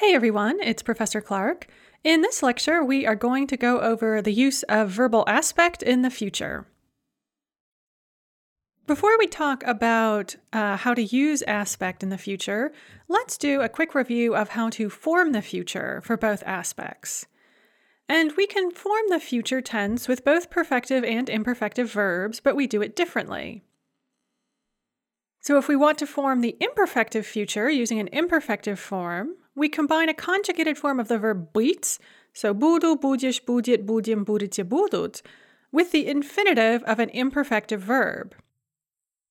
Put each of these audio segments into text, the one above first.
Hey everyone, it's Professor Clark. In this lecture, we are going to go over the use of verbal aspect in the future. Before we talk about uh, how to use aspect in the future, let's do a quick review of how to form the future for both aspects. And we can form the future tense with both perfective and imperfective verbs, but we do it differently. So, if we want to form the imperfective future using an imperfective form, we combine a conjugated form of the verb быть, so буду, будешь, будет, будем, будете, будут, with the infinitive of an imperfective verb.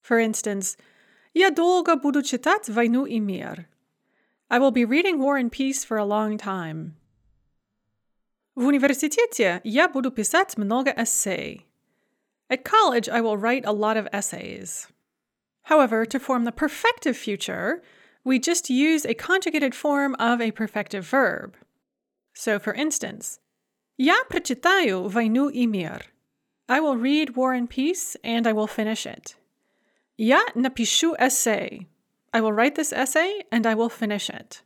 For instance, Я долго буду читать «Войну и мир». I will be reading War and Peace for a long time. В университете я буду писать много эссе. At college, I will write a lot of essays. However, to form the perfective future, we just use a conjugated form of a perfective verb. So, for instance, Я прочитаю «Войну и мир». I will read War and Peace and I will finish it. Я напишу эссе. I will write this essay and I will finish it.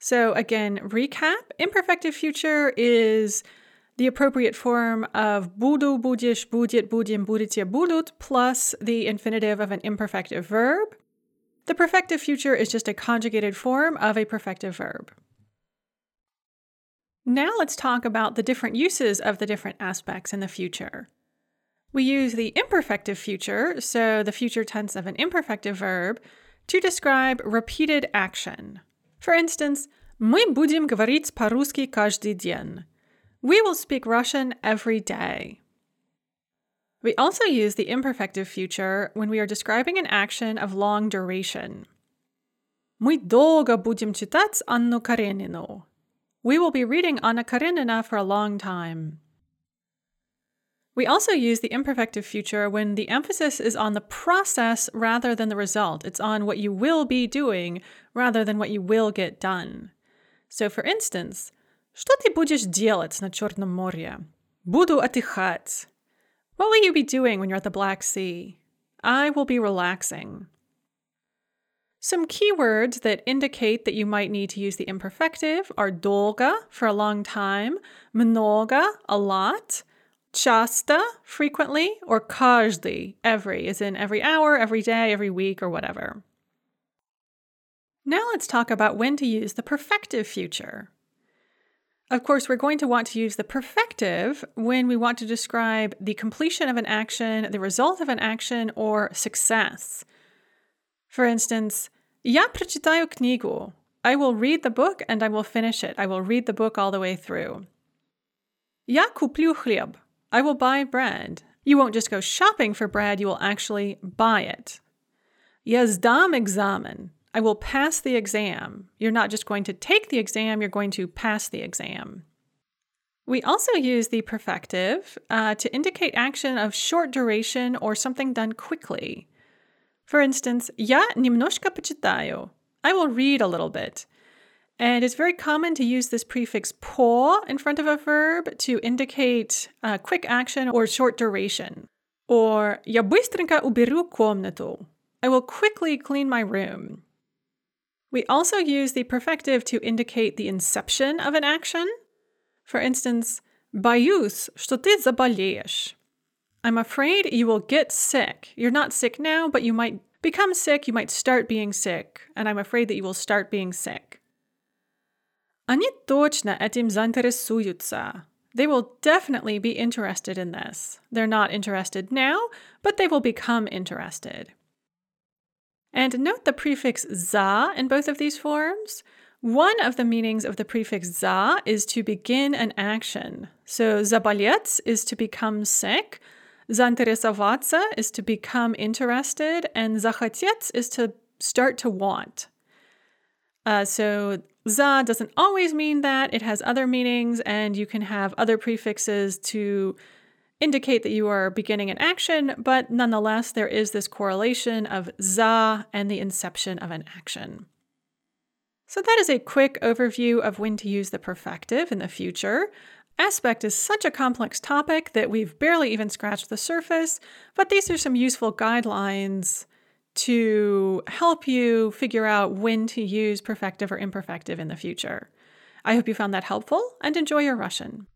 So, again, recap imperfective future is the appropriate form of буду, будешь, будет, будем, будете, будут plus the infinitive of an imperfective verb. The perfective future is just a conjugated form of a perfective verb. Now let's talk about the different uses of the different aspects in the future. We use the imperfective future, so the future tense of an imperfective verb, to describe repeated action. For instance, мы будем говорить по-русски каждый день. We will speak Russian every day. We also use the imperfective future when we are describing an action of long duration. Мы долго будем читать Анну Каренину. We will be reading Anna Karenina for a long time. We also use the imperfective future when the emphasis is on the process rather than the result. It's on what you will be doing rather than what you will get done. So, for instance, что ты будешь делать на Черном море? Буду отдыхать. What will you be doing when you're at the Black Sea? I will be relaxing. Some keywords that indicate that you might need to use the imperfective are dolga, for a long time, много, a lot, часто, frequently, or каждый, every, as in every hour, every day, every week, or whatever. Now let's talk about when to use the perfective future. Of course, we're going to want to use the perfective when we want to describe the completion of an action, the result of an action, or success. For instance, Я прочитаю книгу. I will read the book and I will finish it. I will read the book all the way through. Я куплю хлеб. I will buy bread. You won't just go shopping for bread, you will actually buy it. Я сдам экзамен. I will pass the exam. You're not just going to take the exam, you're going to pass the exam. We also use the perfective uh, to indicate action of short duration or something done quickly. For instance, я немножко почитаю. I will read a little bit. And it's very common to use this prefix по in front of a verb to indicate uh, quick action or short duration. Or я быстренько уберу комнату. I will quickly clean my room. We also use the perfective to indicate the inception of an action. For instance, боюсь, что ты заболеешь. I'm afraid you will get sick. You're not sick now, but you might become sick, you might start being sick, and I'm afraid that you will start being sick. Они точно этим заинтересуются. They will definitely be interested in this. They're not interested now, but they will become interested. And note the prefix za in both of these forms. One of the meanings of the prefix za is to begin an action. So zabalyets is to become sick, zainteresovatsa is to become interested, and zachatyets is to start to want. Uh, so za doesn't always mean that, it has other meanings, and you can have other prefixes to indicate that you are beginning an action, but nonetheless, there is this correlation of za and the inception of an action. So, that is a quick overview of when to use the perfective in the future. Aspect is such a complex topic that we've barely even scratched the surface, but these are some useful guidelines to help you figure out when to use perfective or imperfective in the future. I hope you found that helpful and enjoy your Russian.